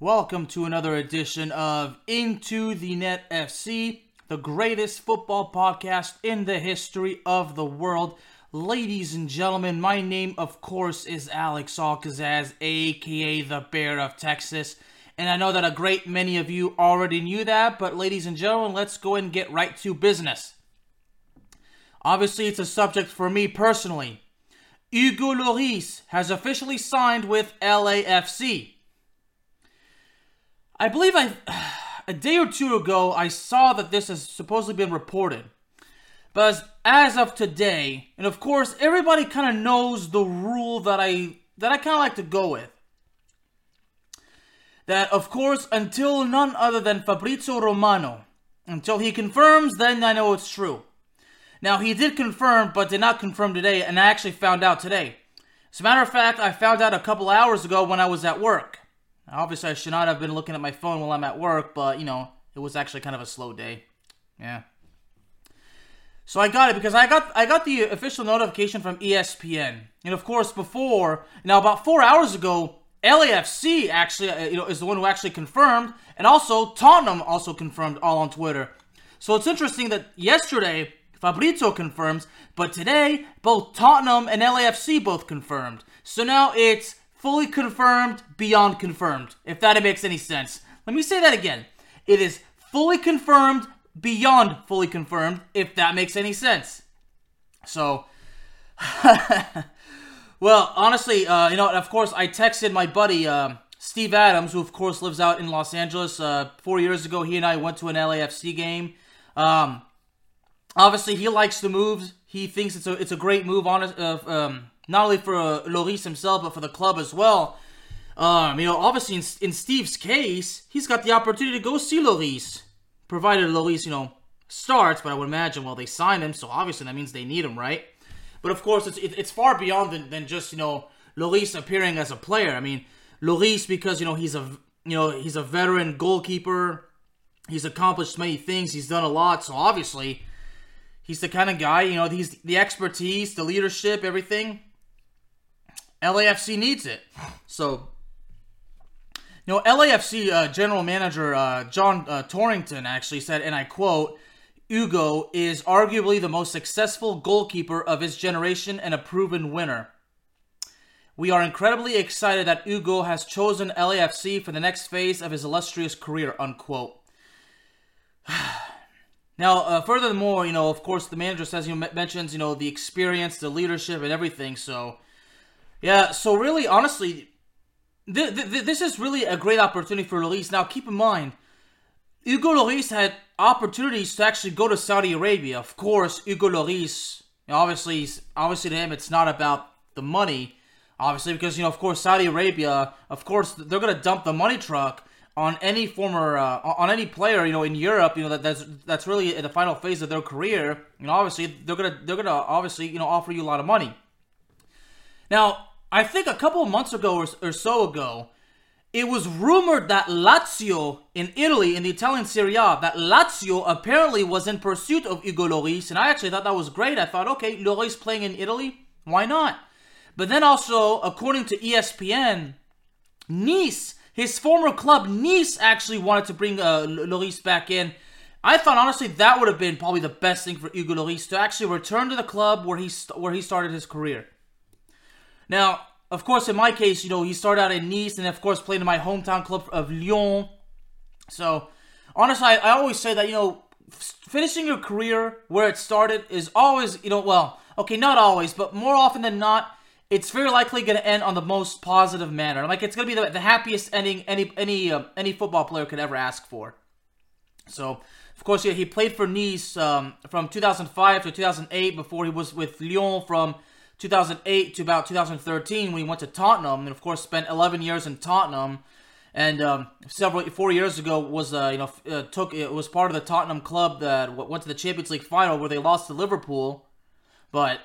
Welcome to another edition of Into the Net FC, the greatest football podcast in the history of the world. Ladies and gentlemen, my name, of course, is Alex Alcazaz, aka the Bear of Texas. And I know that a great many of you already knew that, but ladies and gentlemen, let's go and get right to business. Obviously, it's a subject for me personally. Hugo Lloris has officially signed with LAFC. I believe I a day or two ago I saw that this has supposedly been reported. But as, of today, and of course everybody kind of knows the rule that I that I kind of like to go with. That of course until none other than Fabrizio Romano, until he confirms, then I know it's true. Now he did confirm, but did not confirm today, and I actually found out today. As a matter of fact, I found out a couple hours ago when I was at work. Obviously, I should not have been looking at my phone while I'm at work, but you know, it was actually kind of a slow day. Yeah. So I got it because I got I got the official notification from ESPN, and of course before now about four hours ago, LAFC actually uh, you know is the one who actually confirmed, and also Tottenham also confirmed all on Twitter. So it's interesting that yesterday Fabrizio confirms, but today both Tottenham and LAFC both confirmed. So now it's fully confirmed, beyond confirmed, if that makes any sense. Let me say that again. It is fully confirmed, beyond fully confirmed, if that makes any sense. So, well, honestly, uh, you know, of course, I texted my buddy uh, Steve Adams, who of course lives out in Los Angeles. Uh, four years ago, he and I went to an LAFC game. Um, obviously, he likes the moves. He thinks it's a it's a great move on uh, um, not only for uh, Lloris himself, but for the club as well. Um, you know, obviously in, in Steve's case, he's got the opportunity to go see Lloris, provided Lloris, you know, starts. But I would imagine, well, they signed him, so obviously that means they need him, right? But of course, it's it, it's far beyond than, than just you know Lloris appearing as a player. I mean, Lloris because you know he's a you know he's a veteran goalkeeper. He's accomplished many things. He's done a lot. So obviously, he's the kind of guy you know. He's the expertise, the leadership, everything. LAFC needs it. So, you know, LAFC uh, general manager uh, John uh, Thorrington actually said, and I quote, Hugo is arguably the most successful goalkeeper of his generation and a proven winner. We are incredibly excited that Hugo has chosen LAFC for the next phase of his illustrious career, unquote. now, uh, furthermore, you know, of course, the manager says, know, mentions, you know, the experience, the leadership, and everything, so yeah, so really, honestly, th- th- this is really a great opportunity for Lloris. Now, keep in mind, Hugo Lloris had opportunities to actually go to Saudi Arabia. Of course, Hugo Lloris, obviously, obviously to him, it's not about the money, obviously, because you know, of course, Saudi Arabia, of course, they're gonna dump the money truck on any former, uh, on any player, you know, in Europe, you know, that that's that's really the final phase of their career. You know, obviously, they're gonna they're gonna obviously, you know, offer you a lot of money. Now, I think a couple of months ago or, or so ago, it was rumored that Lazio in Italy, in the Italian Serie A, that Lazio apparently was in pursuit of Hugo Lloris, and I actually thought that was great. I thought, okay, Lloris playing in Italy, why not? But then also, according to ESPN, Nice, his former club Nice, actually wanted to bring uh, back in. I thought honestly that would have been probably the best thing for Hugo Lloris to actually return to the club where he st- where he started his career. Now, of course, in my case, you know, he started out in Nice and, of course, played in my hometown club of Lyon. So, honestly, I, I always say that, you know, finishing your career where it started is always, you know, well, okay, not always, but more often than not, it's very likely going to end on the most positive manner. Like it's going to be the, the, happiest ending any any uh, any football player could ever ask for. So, of course, yeah, he played for Nice um, from 2005 to 2008 before he was with Lyon from 2008 to about 2013 when he went to Tottenham, and of course spent 11 years in Tottenham. And um, several four years ago was uh, you know uh, took it was part of the Tottenham club that went to the Champions League final where they lost to Liverpool, but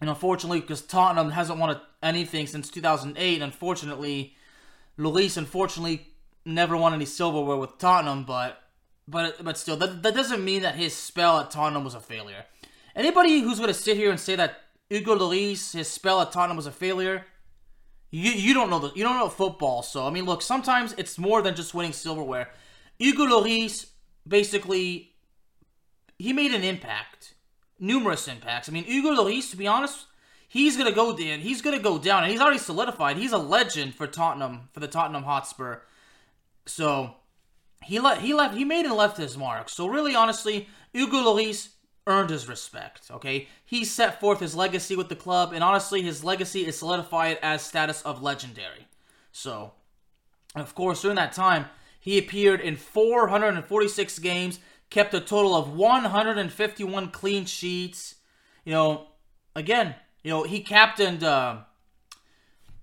and unfortunately because Tottenham hasn't won anything since 2008, unfortunately, Luis unfortunately never won any silverware with Tottenham, but but but still that that doesn't mean that his spell at Tottenham was a failure. Anybody who's going to sit here and say that Hugo Lloris, his spell at Tottenham was a failure. you you don't know the you don't know football. So I mean, look, sometimes it's more than just winning silverware. Hugo Lloris basically he made an impact, numerous impacts. I mean, Hugo Lloris, to be honest, he's gonna go down. He's gonna go down, and he's already solidified. He's a legend for Tottenham for the Tottenham Hotspur. So he left. He left. He made and left his mark. So really, honestly, Hugo Lloris earned his respect. Okay, he set forth his legacy with the club, and honestly, his legacy is solidified as status of legendary. So, of course, during that time, he appeared in 446 games, kept a total of 151 clean sheets. You know, again, you know, he captained. Uh,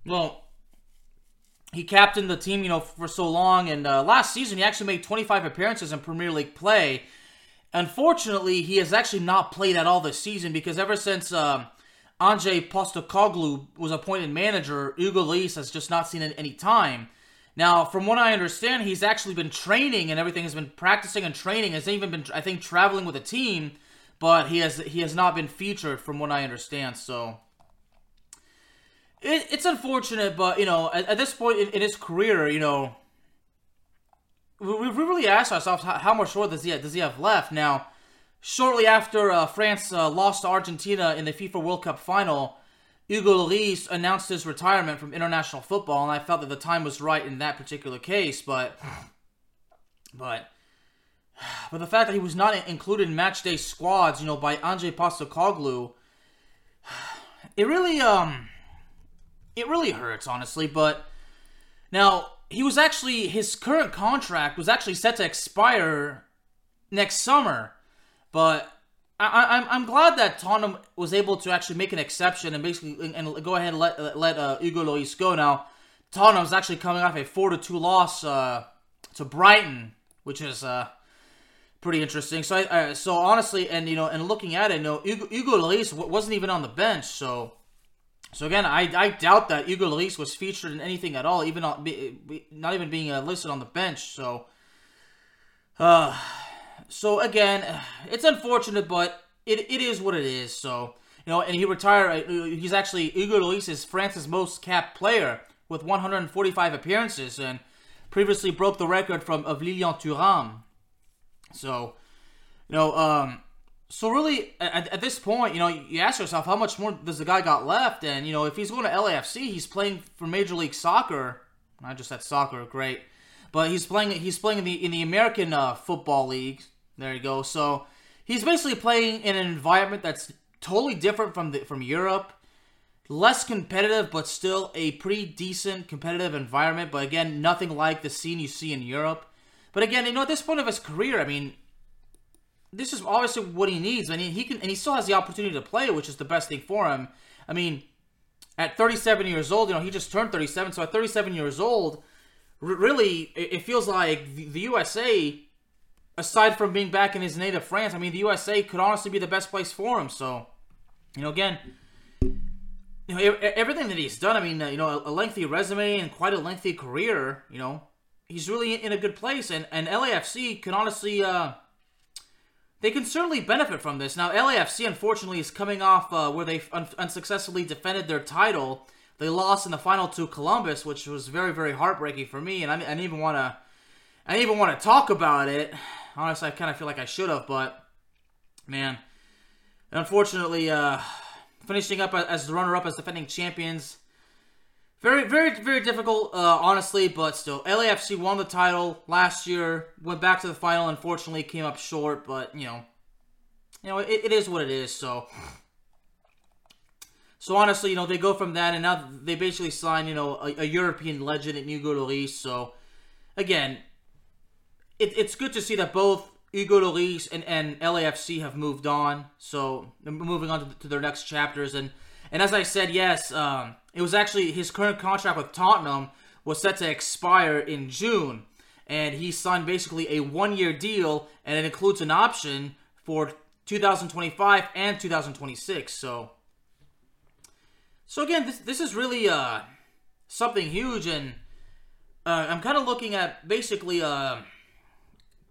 well, he captained the team, you know, for so long. And uh, last season, he actually made 25 appearances in Premier League play. Unfortunately, he has actually not played at all this season because ever since um, Ange Postecoglou was appointed manager, Hugo Lloris has just not seen any time. Now, from what I understand, he's actually been training and everything has been practicing and training. Has even been, I think, traveling with a team, but he has he has not been featured, from what I understand. So it, it's unfortunate, but you know, at, at this point in, in, his career, you know, we, really asked ourselves how, much more does he have, does he have left now. Shortly after uh, France uh, lost to Argentina in the FIFA World Cup final, Hugo Lloris announced his retirement from international football, and I felt that the time was right in that particular case. But, but, but the fact that he was not included in matchday squads, you know, by Ange Postecoglou, it really, um, it really hurts, honestly. But now he was actually his current contract was actually set to expire next summer, but I, am I'm glad that Tottenham was able to actually make an exception and basically and go ahead and let let uh, Hugo Lloris go. Now, Tottenham is actually coming off a four to two loss uh, to Brighton, which is uh, pretty interesting. So, I, uh, so honestly, and you know, and looking at it, you know, Hugo, Hugo Lloris wasn't even on the bench. So, so again, I, I doubt that Hugo Lloris was featured in anything at all, even not, even being uh, listed on the bench. So, uh, so again, it's unfortunate, but it, it is what it is. So, you know, and he retired. Uh, he's actually Hugo Lloris is France's most capped player with 145 appearances, and previously broke the record from of Lilian Thuram. So, you know, um, so really at, at, this point, you know, you ask yourself how much more does the guy got left, and you know, if he's going to LAFC, he's playing for Major League Soccer. Not just that soccer, great, but he's playing. He's playing in the in the American uh, Football League. There you go. So he's basically playing in an environment that's totally different from the from Europe. Less competitive, but still a pretty decent competitive environment. But again, nothing like the scene you see in Europe. But again, you know, at this point of his career, I mean, this is obviously what he needs. I mean, he can, and he still has the opportunity to play, which is the best thing for him. I mean, at 37 years old, you know, he just turned 37. So at 37 years old, really, it, feels like the USA aside from being back in his native France, I mean, the USA could honestly be the best place for him. So, you know, again, you know, everything that he's done, I mean, uh, you know, a lengthy resume and quite a lengthy career, you know, he's really in a good place. And, and LAFC can honestly, uh, they can certainly benefit from this. Now, LAFC, unfortunately, is coming off uh, where they un- unsuccessfully defended their title. They lost in the final to Columbus, which was very, very heartbreaking for me. And I, I didn't even want to, I didn't even want to talk about it Honestly, I kind of feel like I should have, but man, unfortunately, uh, finishing up as the runner-up as defending champions, very, very, very difficult, uh, honestly, but still, LAFC won the title last year, went back to the final, unfortunately, came up short, but you know, you know, it, it is what it is. So, so honestly, you know, they go from that, and now they basically sign, you know, a, a European legend at Hugo Lloris. So, again, it, it's good to see that both Hugo Lloris and, and LAFC have moved on. So moving on to, to, their next chapters. And and as I said, yes, um, it was actually his current contract with Tottenham was set to expire in June. And he signed basically a one year deal, and it includes an option for 2025 and 2026. So, so again, this this is really uh something huge, and uh, I'm kind of looking at basically uh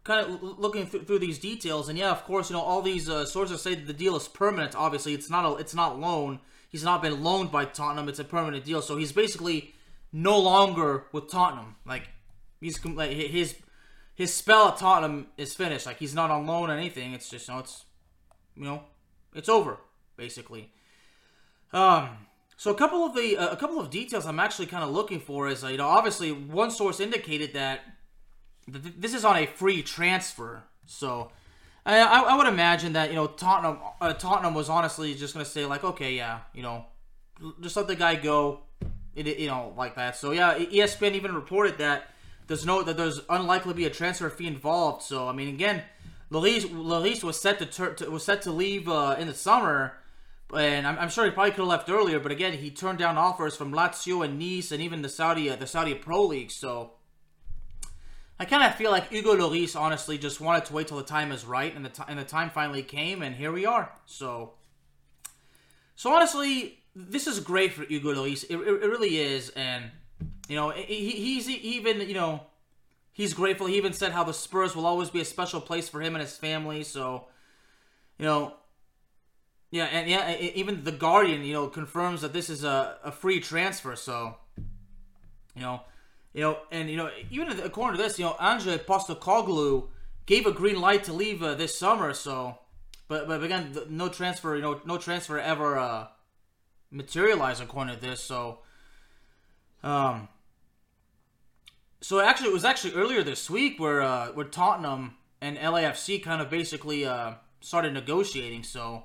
kind of looking th- through these details, and yeah, of course, you know, all these uh, sources say that the deal is permanent. Obviously, it's not a, it's not loan. He's not been loaned by Tottenham. It's a permanent deal, so he's basically no longer with Tottenham. Like he's like his his spell at Tottenham is finished. Like he's not on loan or anything. It's just you know it's you know it's over basically. Um. So a couple of the uh, a couple of details I'm actually kind of looking for is uh, you know obviously one source indicated that th- this is on a free transfer. So I, I would imagine that you know Tottenham uh, Tottenham was honestly just gonna say like okay yeah you know just let the guy go it, you know like that. So yeah, ESPN even reported that there's no that there's unlikely to be a transfer fee involved. So I mean again, Lloris Lloris was set to, tur- to was set to leave uh, in the summer and I'm, I'm, sure he probably could have left earlier, but again, he turned down offers from Lazio and Nice and even the Saudi uh, the Saudi Pro League. So I kind of feel like Hugo Lloris honestly just wanted to wait till the time is right, and the t- and the time finally came, and here we are. So, so honestly, this is great for Hugo Lloris. It, it, it really is, and you know, he, he's even you know he's grateful. He even said how the Spurs will always be a special place for him and his family. So, you know, yeah, and yeah, even the Guardian, you know, confirms that this is a, a free transfer. So, you know, you know, and you know, even according to this, you know, Ange Postecoglou gave a green light to leave uh, this summer. So, but but again, no transfer, you know, no transfer ever uh, materialized according to this. So, um, so actually, it was actually earlier this week where uh, where Tottenham and LAFC kind of basically uh, started negotiating. So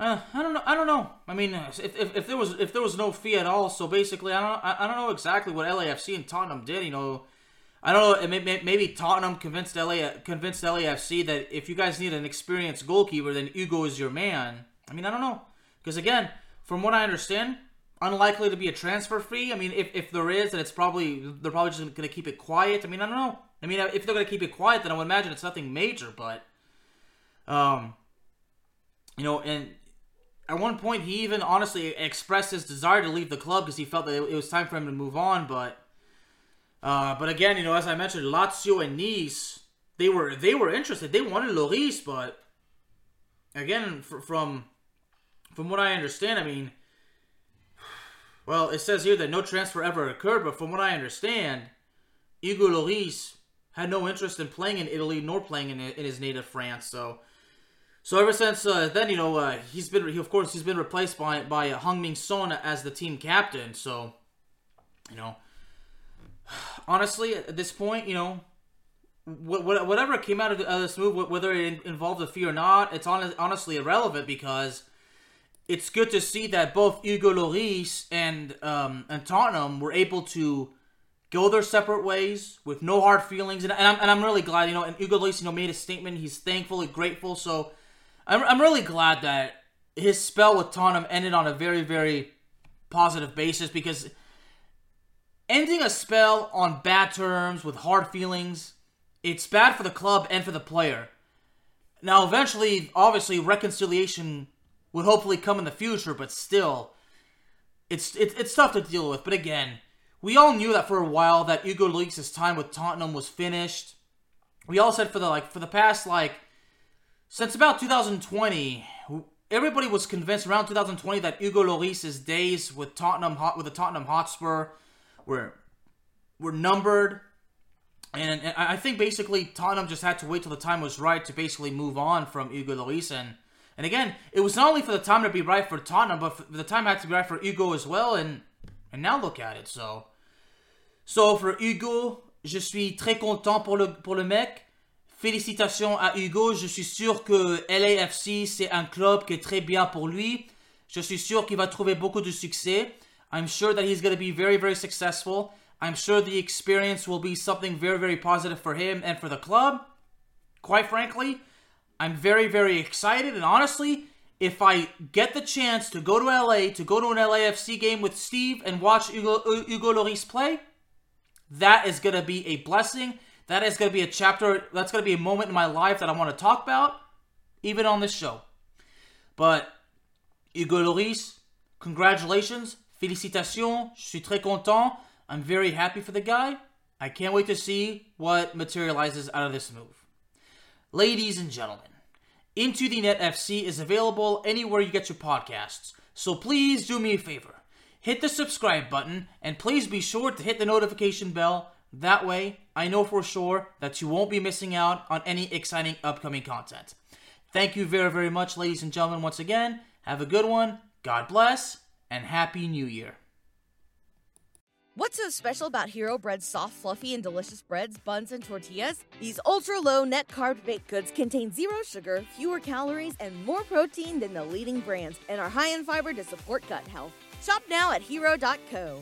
uh, I don't know. I don't know. I mean, if, if, if, there was if there was no fee at all, so basically, I don't I, I don't know exactly what LAFC and Tottenham did. You know, I don't know. Maybe, maybe Tottenham convinced LA convinced LAFC that if you guys need an experienced goalkeeper, then Hugo is your man. I mean, I don't know because again, from what I understand, unlikely to be a transfer fee. I mean, if, if there is, then it's probably they're probably just going to keep it quiet. I mean, I don't know. I mean, if they're going to keep it quiet, then I would imagine it's nothing major. But, um, you know, and at one point, he even honestly expressed his desire to leave the club because he felt that it was time for him to move on. But, uh, but again, you know, as I mentioned, Lazio and Nice, they were they were interested. They wanted Lloris, but again, from from what I understand, I mean, well, it says here that no transfer ever occurred. But from what I understand, Igor Lloris had no interest in playing in Italy nor playing in, in his native France. So so ever since uh, then, you know, uh, he's been, he, of course, he's been replaced by by uh, Heung-min Son as the team captain. So, you know, honestly, at this point, you know, whatever came out of the this move, whether it involved a fee or not, it's on- honestly irrelevant because it's good to see that both Hugo Lloris and um, and Tottenham were able to go their separate ways with no hard feelings, and, and I'm and I'm really glad, you know, and Hugo Lloris, you know, made a statement. He's thankful and grateful. So I'm, I'm really glad that his spell with Tottenham ended on a very, very positive basis because ending a spell on bad terms with hard feelings, it's bad for the club and for the player. Now, eventually, obviously, reconciliation would hopefully come in the future, but still, it's it's, it's tough to deal with. But again, we all knew that for a while that Hugo Lloris' time with Tottenham was finished. We all said for the like for the past like since about 2020, everybody was convinced around 2020 that Hugo Lloris's days with Tottenham with the Tottenham Hotspur were were numbered. And, and, I think basically Tottenham just had to wait till the time was right to basically move on from Hugo Lloris. And, and again, it was not only for the time to be right for Tottenham, but for, the time had to be right for Hugo as well. And and now look at it. So, so for Hugo, je suis très content pour le pour le mec. Félicitations à Hugo. Je suis sûr que LAFC, c'est un club qui est très bien pour lui. Je suis sûr qu'il va trouver beaucoup de succès. I'm sure that he's going to be very, very successful. I'm sure the experience will be something very, very positive for him and for the club. Quite frankly, I'm very, very excited. And honestly, if I get the chance to go to LA, to go to an LAFC game with Steve and watch Hugo, Hugo Lloris play, that is going to be a blessing. That is going to be a chapter, that's going to be a moment in my life that I want to talk about, even on this show. But, Hugo Lloris, congratulations, félicitations, je suis très content. I'm very happy for the guy. I can't wait to see what materializes out of this move. Ladies and gentlemen, Into the Net FC is available anywhere you get your podcasts So please do me a favor. Hit the subscribe button and please be sure to hit the notification bell. That way, I know for sure that you won't be missing out on any exciting upcoming content. Thank you very, very much, ladies and gentlemen, once again. Have a good one. God bless and Happy New Year. What's so special about Hero Bread's soft, fluffy, and delicious breads, buns, and tortillas? These ultra low net carb baked goods contain zero sugar, fewer calories, and more protein than the leading brands, and are high in fiber to support gut health. Shop now at hero.co.